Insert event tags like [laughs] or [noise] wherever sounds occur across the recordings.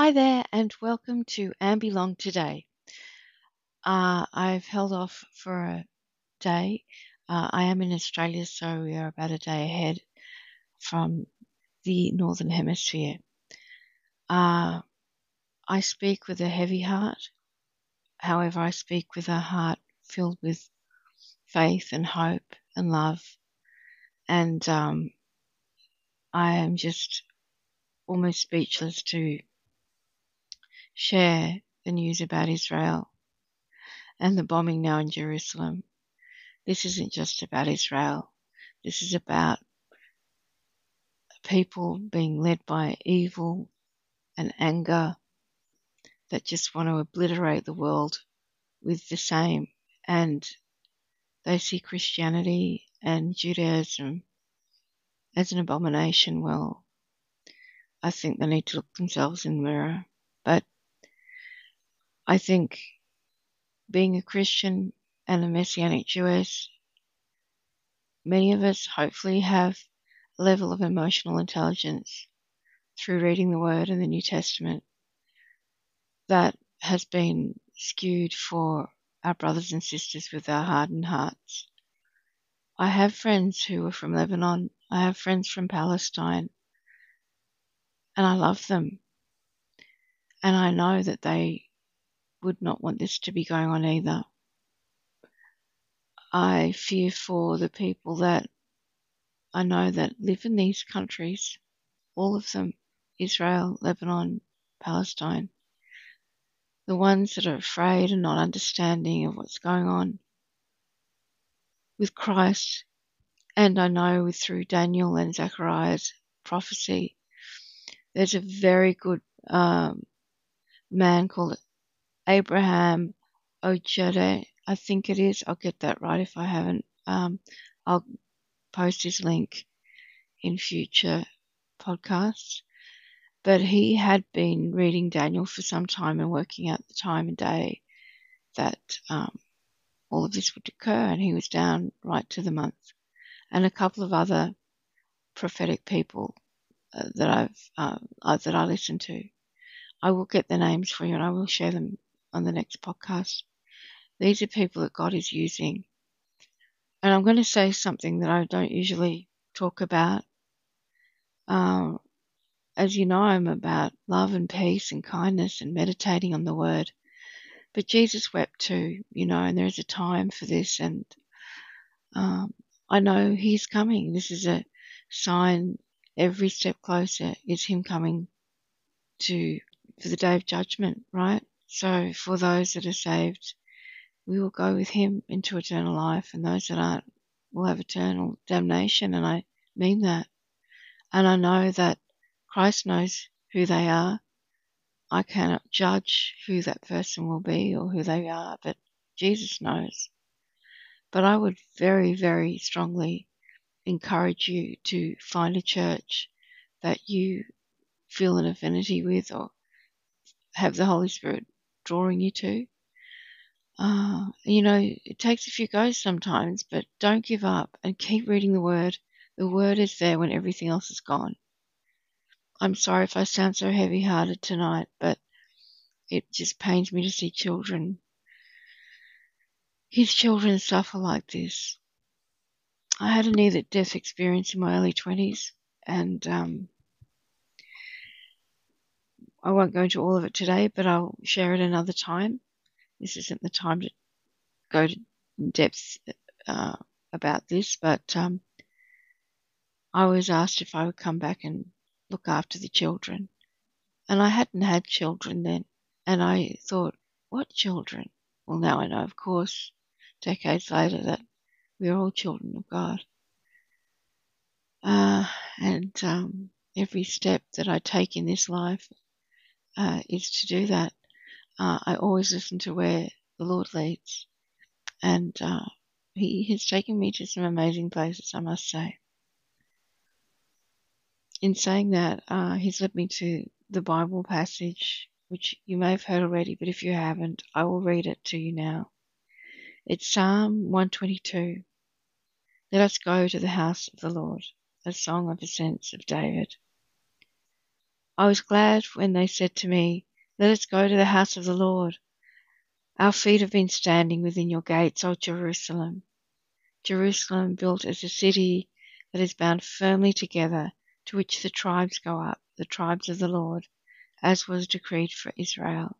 Hi there, and welcome to Ambe Long today. Uh, I've held off for a day. Uh, I am in Australia, so we are about a day ahead from the Northern Hemisphere. Uh, I speak with a heavy heart. However, I speak with a heart filled with faith and hope and love. And um, I am just almost speechless to share the news about Israel and the bombing now in Jerusalem. This isn't just about Israel. This is about people being led by evil and anger that just want to obliterate the world with the same. And they see Christianity and Judaism as an abomination. Well, I think they need to look themselves in the mirror. But I think being a Christian and a Messianic Jewess, many of us hopefully have a level of emotional intelligence through reading the Word in the New Testament that has been skewed for our brothers and sisters with our hardened hearts. I have friends who are from Lebanon. I have friends from Palestine. And I love them. And I know that they would not want this to be going on either. I fear for the people that I know that live in these countries, all of them Israel, Lebanon, Palestine. The ones that are afraid and not understanding of what's going on with Christ. And I know through Daniel and Zechariah's prophecy, there's a very good um, man called Abraham Ojede, I think it is. I'll get that right if I haven't. Um, I'll post his link in future podcasts. But he had been reading Daniel for some time and working out the time and day that um, all of this would occur, and he was down right to the month. And a couple of other prophetic people uh, that I've uh, uh, that I listen to. I will get the names for you, and I will share them on the next podcast. These are people that God is using. And I'm going to say something that I don't usually talk about. Um, as you know, I'm about love and peace and kindness and meditating on the word. But Jesus wept too, you know, and there is a time for this. And um, I know He's coming. This is a sign every step closer is Him coming to for the day of judgment, right? So for those that are saved, we will go with him into eternal life, and those that aren't will have eternal damnation. And I mean that. And I know that Christ knows who they are. I cannot judge who that person will be or who they are, but Jesus knows. But I would very, very strongly encourage you to find a church that you feel an affinity with or have the Holy Spirit drawing you to. Uh, you know, it takes a few goes sometimes, but don't give up and keep reading the Word. The Word is there when everything else is gone. I'm sorry if I sound so heavy hearted tonight, but it just pains me to see children, his children suffer like this. I had a near death experience in my early 20s, and um, I won't go into all of it today, but I'll share it another time. This isn't the time to go to depth uh, about this, but um, I was asked if I would come back and look after the children. And I hadn't had children then, and I thought, what children? Well, now I know, of course, decades later, that we are all children of God. Uh, and um, every step that I take in this life uh, is to do that. Uh, I always listen to where the Lord leads, and uh, He has taken me to some amazing places, I must say. In saying that, uh, He's led me to the Bible passage, which you may have heard already, but if you haven't, I will read it to you now. It's Psalm 122. Let us go to the house of the Lord, a song of ascents of David. I was glad when they said to me, Let us go to the house of the Lord. Our feet have been standing within your gates, O Jerusalem. Jerusalem built as a city that is bound firmly together, to which the tribes go up, the tribes of the Lord, as was decreed for Israel,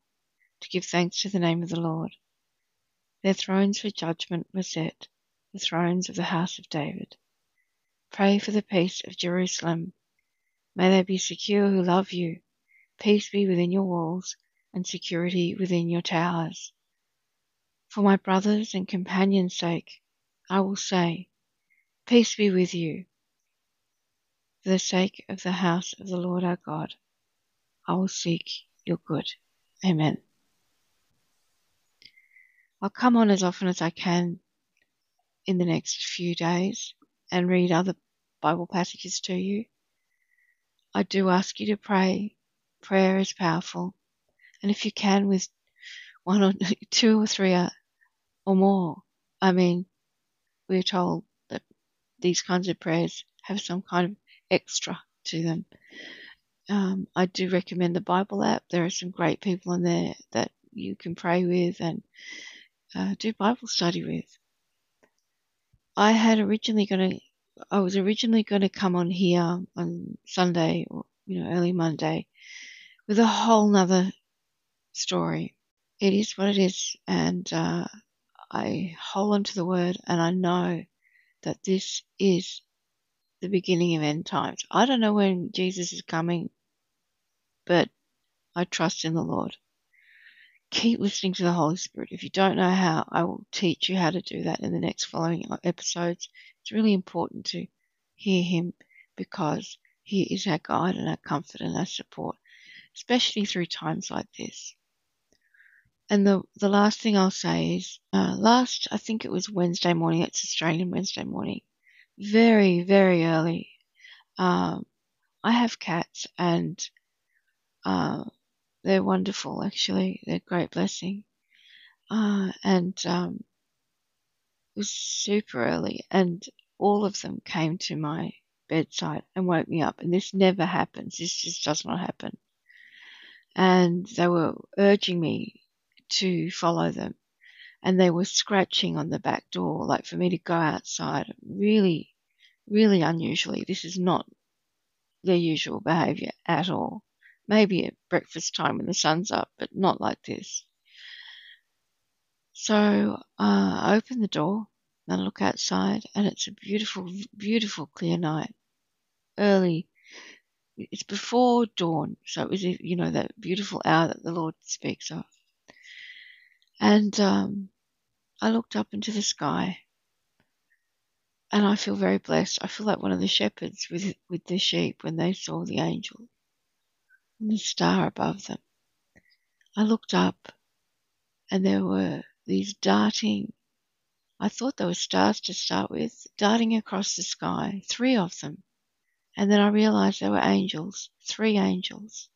to give thanks to the name of the Lord. Their thrones for judgment were set, the thrones of the house of David. Pray for the peace of Jerusalem. May they be secure who love you. Peace be within your walls, and security within your towers. For my brothers and companions' sake, I will say, Peace be with you. For the sake of the house of the Lord our God, I will seek your good. Amen. I'll come on as often as I can in the next few days and read other Bible passages to you. I do ask you to pray. Prayer is powerful. And if you can, with one or [laughs] two or three or more, I mean, we're told that these kinds of prayers have some kind of extra to them. Um, I do recommend the Bible app. There are some great people in there that you can pray with and uh, do Bible study with. I had originally going to, I was originally going to come on here on Sunday or, you know, early Monday with a whole nother story. It is what it is. And, uh, I hold on to the word and I know that this is the beginning of end times. I don't know when Jesus is coming, but I trust in the Lord keep listening to the Holy Spirit. If you don't know how, I will teach you how to do that in the next following episodes. It's really important to hear Him because He is our guide and our comfort and our support, especially through times like this. And the the last thing I'll say is, uh, last I think it was Wednesday morning. It's Australian Wednesday morning, very very early. Um, I have cats and uh, they're wonderful, actually. They're a great blessing. Uh, and um, it was super early, and all of them came to my bedside and woke me up. And this never happens. This just does not happen. And they were urging me to follow them. And they were scratching on the back door, like for me to go outside. Really, really unusually. This is not their usual behavior at all. Maybe at breakfast time when the sun's up, but not like this. So uh, I opened the door I look outside, and it's a beautiful, beautiful, clear night. Early, it's before dawn, so it was, you know, that beautiful hour that the Lord speaks of. And um, I looked up into the sky, and I feel very blessed. I feel like one of the shepherds with with the sheep when they saw the angel and the star above them. I looked up and there were these darting, I thought they were stars to start with, darting across the sky, three of them. And then I realized they were angels, three angels.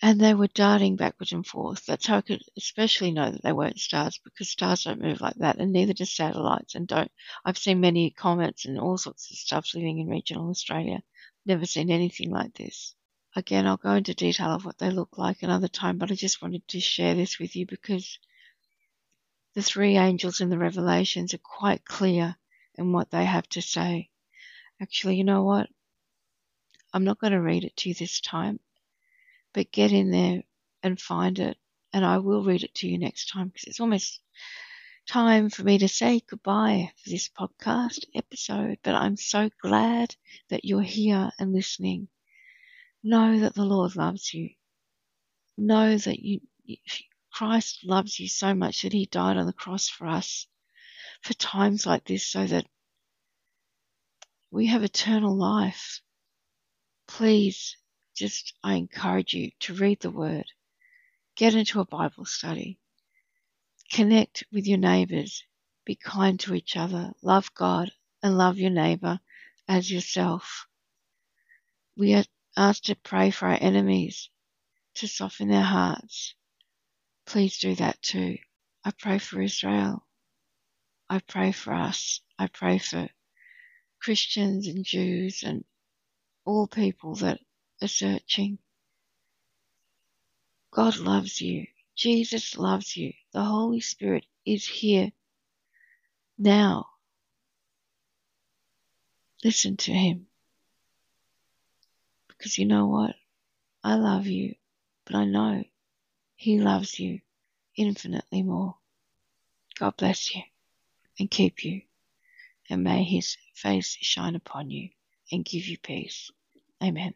And they were darting backwards and forth. That's how I could especially know that they weren't stars because stars don't move like that and neither do satellites and don't. I've seen many comets and all sorts of stuff living in regional Australia. Never seen anything like this. Again, I'll go into detail of what they look like another time, but I just wanted to share this with you because the three angels in the Revelations are quite clear in what they have to say. Actually, you know what? I'm not going to read it to you this time, but get in there and find it, and I will read it to you next time because it's almost time for me to say goodbye for this podcast episode. But I'm so glad that you're here and listening. Know that the Lord loves you. Know that you, Christ loves you so much that he died on the cross for us for times like this so that we have eternal life. Please, just I encourage you to read the word, get into a Bible study, connect with your neighbors, be kind to each other, love God and love your neighbor as yourself. We are asked to pray for our enemies to soften their hearts. Please do that too. I pray for Israel. I pray for us. I pray for Christians and Jews and all people that are searching. God loves you. Jesus loves you. The Holy Spirit is here now. Listen to Him. Because you know what? I love you, but I know He loves you infinitely more. God bless you and keep you, and may His face shine upon you and give you peace. Amen.